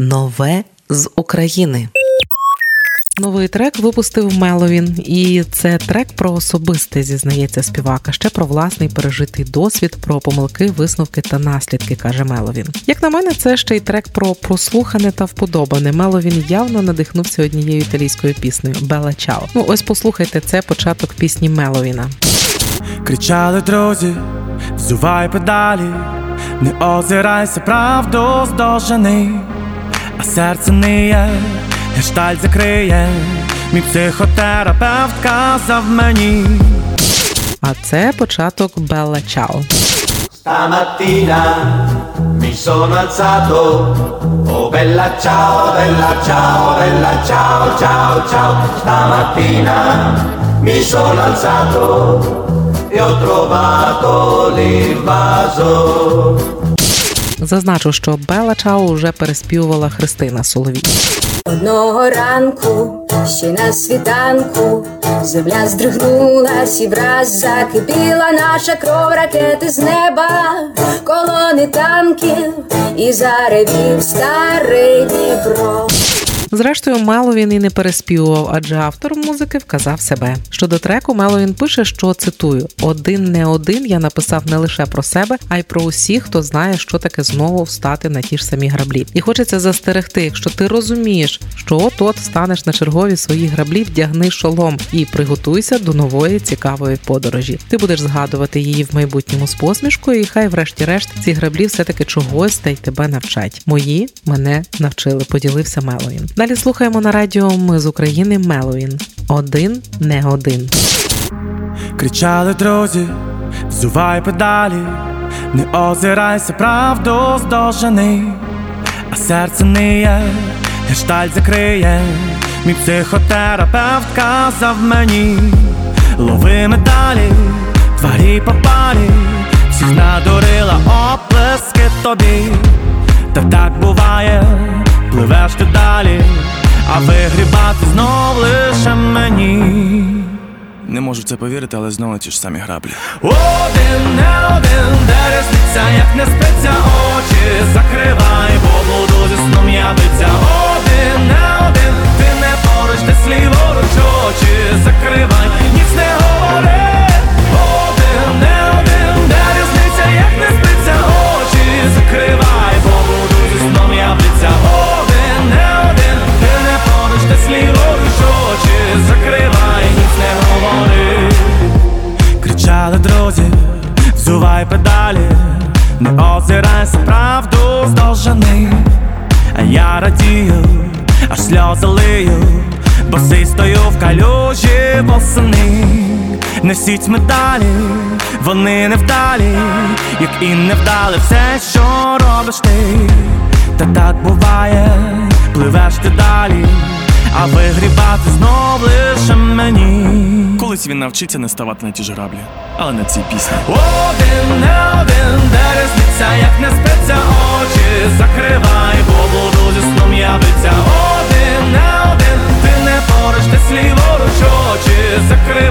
Нове з України. Новий трек випустив Меловін, і це трек про особисте зізнається співака, ще про власний пережитий досвід, про помилки, висновки та наслідки, каже Меловін. Як на мене, це ще й трек про прослухане та вподобане. Меловін явно надихнувся однією італійською піснею Бела Чао. Ну ось послухайте, це початок пісні Меловіна. Кричали друзі, взувай педалі, не озирайся, правду здовжений, а серце не є, гештальт закриє, мій психотерапевт казав мені. А це початок Белла Чао. Stamattina mi sono alzato, oh bella ciao, bella ciao, bella ciao, ciao, ciao. Stamattina mi sono alzato e ho trovato l'invaso. Зазначу, що Белла Чао вже переспівувала Христина Соловій. Одного ранку, ще на світанку, земля здригнулась і враз закипіла наша кров ракети з неба, колони танків і заревів старий Дніпро. Зрештою, Меловін і не переспівував, адже автор музики вказав себе. Щодо треку, Меловін пише, що цитую: один не один я написав не лише про себе, а й про усіх, хто знає, що таке знову встати на ті ж самі граблі. І хочеться застерегти, якщо ти розумієш, що от от станеш на чергові свої граблі, вдягни шолом і приготуйся до нової цікавої подорожі. Ти будеш згадувати її в майбутньому з посмішкою, і хай, врешті-решт, ці граблі все-таки чогось та й тебе навчать. Мої мене навчили, поділився Меловін. Далі слухаємо на радіо Ми з України Меловін. Один не один. Кричали друзі, взувай педалі, не озирайся, правду здовжений, а серце не є, гештальт закриє, мій психотерапевт казав мені, лови медалі, тварі попалі, всіх надурила оплески тобі, та так буває, пливеш ти далі, а вигрібати знов лише мені. Не можу в це повірити, але знову ті ж самі граблі. Один не один, Кричали друзі, взувай педалі, не озирайся, правду а я радію, аж сльози лию, босий стою в калюжі восени, несіть медалі, вони невдалі, як і невдали все, що робиш ти, та так буває, пливеш ти далі, а вигрібати знов. Колись він навчиться не ставати на ті ж граблі, але на цій пісні. Один не один, де різниця, як не спиться очі, закривай, бо буду зі сном явиться. Один не один, ти не поруч ти сліворуч очі, закривай.